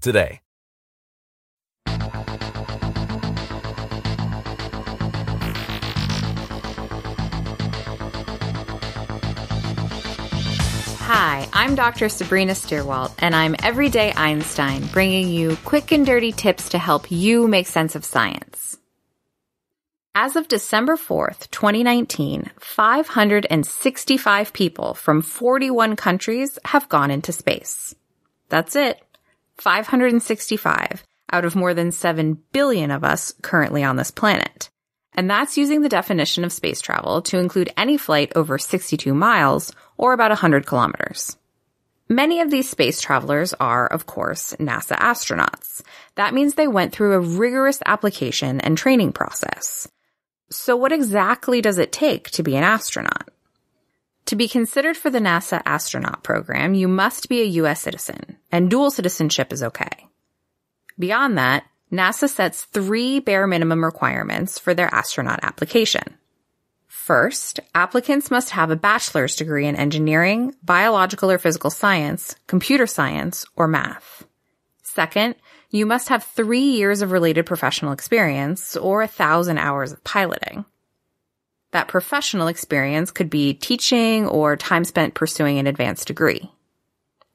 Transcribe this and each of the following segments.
today. Hi, I'm Dr. Sabrina Stierwalt, and I'm Everyday Einstein, bringing you quick and dirty tips to help you make sense of science. As of December 4th, 2019, 565 people from 41 countries have gone into space. That's it. 565 out of more than 7 billion of us currently on this planet. And that's using the definition of space travel to include any flight over 62 miles or about 100 kilometers. Many of these space travelers are, of course, NASA astronauts. That means they went through a rigorous application and training process. So what exactly does it take to be an astronaut? To be considered for the NASA astronaut program, you must be a U.S. citizen, and dual citizenship is okay. Beyond that, NASA sets three bare minimum requirements for their astronaut application. First, applicants must have a bachelor's degree in engineering, biological or physical science, computer science, or math. Second, you must have three years of related professional experience or a thousand hours of piloting. That professional experience could be teaching or time spent pursuing an advanced degree.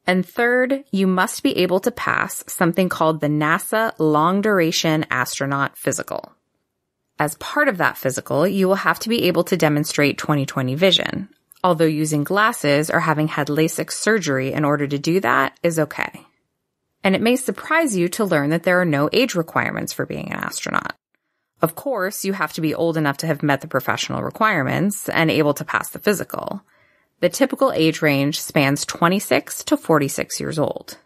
And third, you must be able to pass something called the NASA Long Duration Astronaut Physical. As part of that physical, you will have to be able to demonstrate 20/20 vision, although using glasses or having had LASIK surgery in order to do that is okay. And it may surprise you to learn that there are no age requirements for being an astronaut. Of course, you have to be old enough to have met the professional requirements and able to pass the physical. The typical age range spans 26 to 46 years old.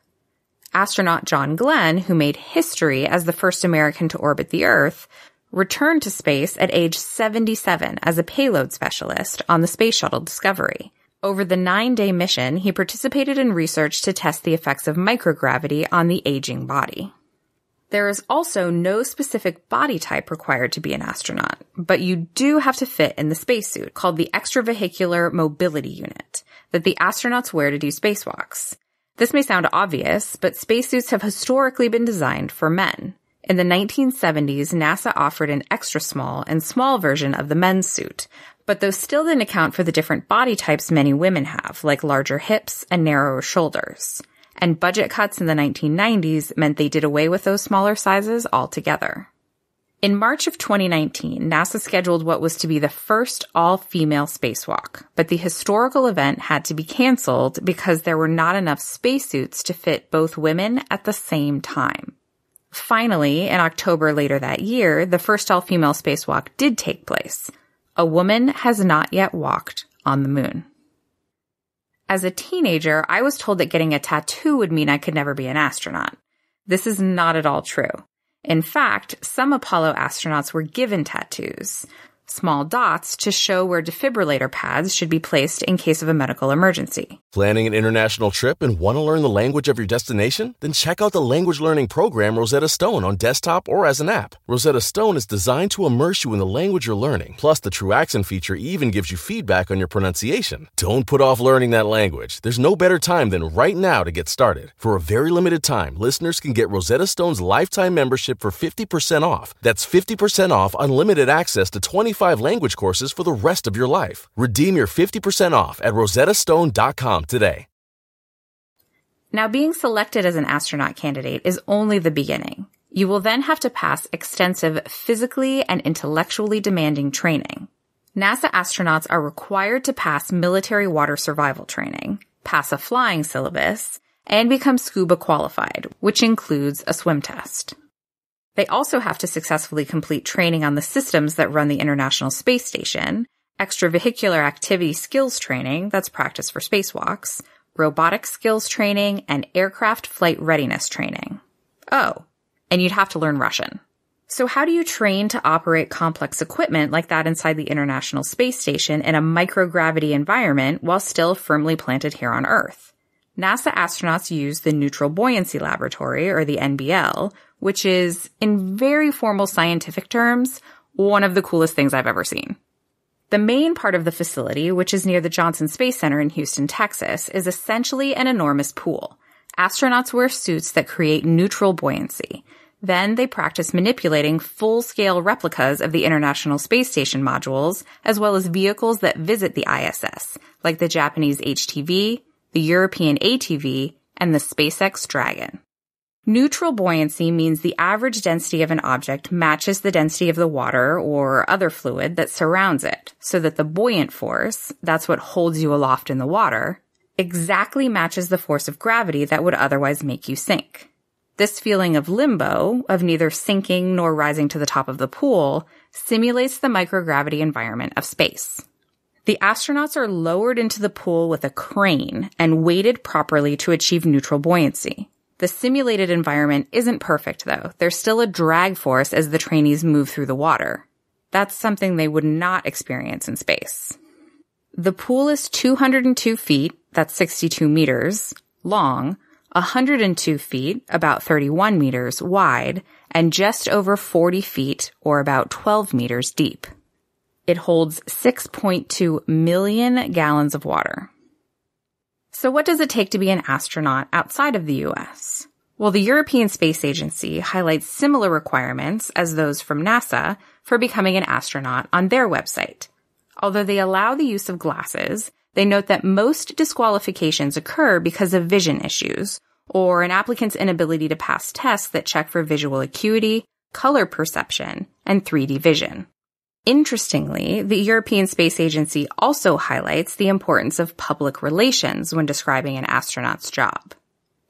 Astronaut John Glenn, who made history as the first American to orbit the Earth, returned to space at age 77 as a payload specialist on the Space Shuttle Discovery. Over the nine day mission, he participated in research to test the effects of microgravity on the aging body. There is also no specific body type required to be an astronaut, but you do have to fit in the spacesuit called the extravehicular mobility unit that the astronauts wear to do spacewalks. This may sound obvious, but spacesuits have historically been designed for men. In the 1970s, NASA offered an extra small and small version of the men's suit, but those still didn't account for the different body types many women have, like larger hips and narrower shoulders. And budget cuts in the 1990s meant they did away with those smaller sizes altogether. In March of 2019, NASA scheduled what was to be the first all-female spacewalk, but the historical event had to be canceled because there were not enough spacesuits to fit both women at the same time. Finally, in October later that year, the first all female spacewalk did take place. A woman has not yet walked on the moon. As a teenager, I was told that getting a tattoo would mean I could never be an astronaut. This is not at all true. In fact, some Apollo astronauts were given tattoos small dots to show where defibrillator pads should be placed in case of a medical emergency. Planning an international trip and want to learn the language of your destination? Then check out the language learning program Rosetta Stone on desktop or as an app. Rosetta Stone is designed to immerse you in the language you're learning. Plus, the True Accent feature even gives you feedback on your pronunciation. Don't put off learning that language. There's no better time than right now to get started. For a very limited time, listeners can get Rosetta Stone's lifetime membership for 50% off. That's 50% off unlimited access to 25 language courses for the rest of your life. Redeem your 50% off at rosettastone.com today. Now, being selected as an astronaut candidate is only the beginning. You will then have to pass extensive physically and intellectually demanding training. NASA astronauts are required to pass military water survival training, pass a flying syllabus, and become scuba qualified, which includes a swim test. They also have to successfully complete training on the systems that run the International Space Station, extravehicular activity skills training, that's practice for spacewalks, robotic skills training, and aircraft flight readiness training. Oh, and you'd have to learn Russian. So how do you train to operate complex equipment like that inside the International Space Station in a microgravity environment while still firmly planted here on Earth? NASA astronauts use the Neutral Buoyancy Laboratory, or the NBL, which is, in very formal scientific terms, one of the coolest things I've ever seen. The main part of the facility, which is near the Johnson Space Center in Houston, Texas, is essentially an enormous pool. Astronauts wear suits that create neutral buoyancy. Then they practice manipulating full-scale replicas of the International Space Station modules, as well as vehicles that visit the ISS, like the Japanese HTV, the European ATV, and the SpaceX Dragon. Neutral buoyancy means the average density of an object matches the density of the water or other fluid that surrounds it, so that the buoyant force, that's what holds you aloft in the water, exactly matches the force of gravity that would otherwise make you sink. This feeling of limbo, of neither sinking nor rising to the top of the pool, simulates the microgravity environment of space. The astronauts are lowered into the pool with a crane and weighted properly to achieve neutral buoyancy. The simulated environment isn't perfect though. There's still a drag force as the trainees move through the water. That's something they would not experience in space. The pool is 202 feet, that's 62 meters, long, 102 feet, about 31 meters wide, and just over 40 feet, or about 12 meters deep. It holds 6.2 million gallons of water. So what does it take to be an astronaut outside of the US? Well, the European Space Agency highlights similar requirements as those from NASA for becoming an astronaut on their website. Although they allow the use of glasses, they note that most disqualifications occur because of vision issues or an applicant's inability to pass tests that check for visual acuity, color perception, and 3D vision. Interestingly, the European Space Agency also highlights the importance of public relations when describing an astronaut's job.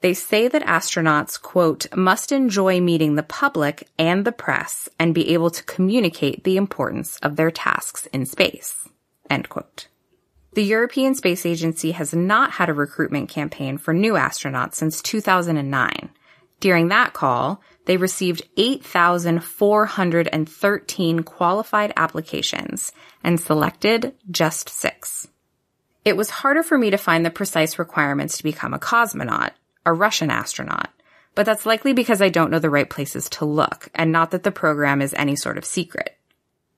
They say that astronauts, quote, must enjoy meeting the public and the press and be able to communicate the importance of their tasks in space, end quote. The European Space Agency has not had a recruitment campaign for new astronauts since 2009. During that call, they received 8,413 qualified applications and selected just six. It was harder for me to find the precise requirements to become a cosmonaut, a Russian astronaut, but that's likely because I don't know the right places to look and not that the program is any sort of secret.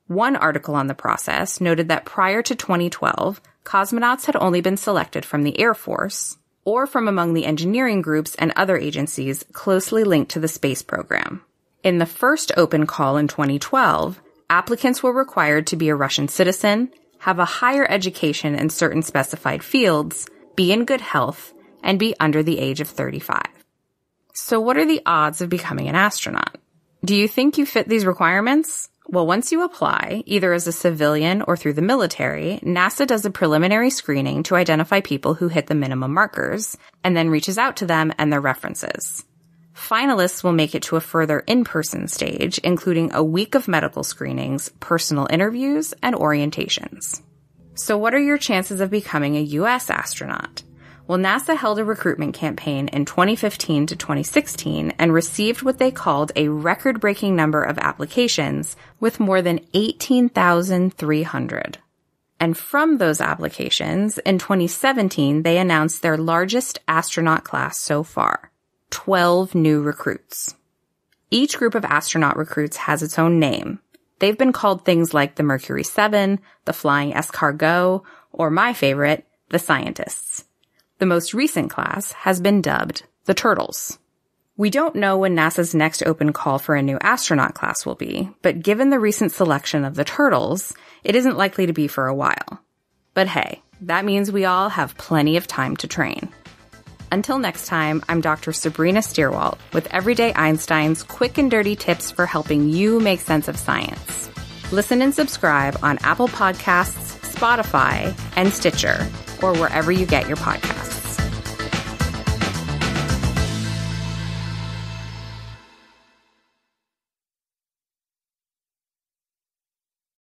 One article on the process noted that prior to 2012, cosmonauts had only been selected from the Air Force, or from among the engineering groups and other agencies closely linked to the space program. In the first open call in 2012, applicants were required to be a Russian citizen, have a higher education in certain specified fields, be in good health, and be under the age of 35. So what are the odds of becoming an astronaut? Do you think you fit these requirements? Well, once you apply, either as a civilian or through the military, NASA does a preliminary screening to identify people who hit the minimum markers and then reaches out to them and their references. Finalists will make it to a further in-person stage, including a week of medical screenings, personal interviews, and orientations. So what are your chances of becoming a U.S. astronaut? Well, NASA held a recruitment campaign in 2015 to 2016 and received what they called a record breaking number of applications with more than 18,300. And from those applications, in 2017, they announced their largest astronaut class so far 12 new recruits. Each group of astronaut recruits has its own name. They've been called things like the Mercury 7, the Flying Escargot, or my favorite, the Scientists. The most recent class has been dubbed the Turtles. We don't know when NASA's next open call for a new astronaut class will be, but given the recent selection of the Turtles, it isn't likely to be for a while. But hey, that means we all have plenty of time to train. Until next time, I'm Dr. Sabrina Stierwalt with Everyday Einstein's quick and dirty tips for helping you make sense of science. Listen and subscribe on Apple Podcasts, Spotify, and Stitcher, or wherever you get your podcasts.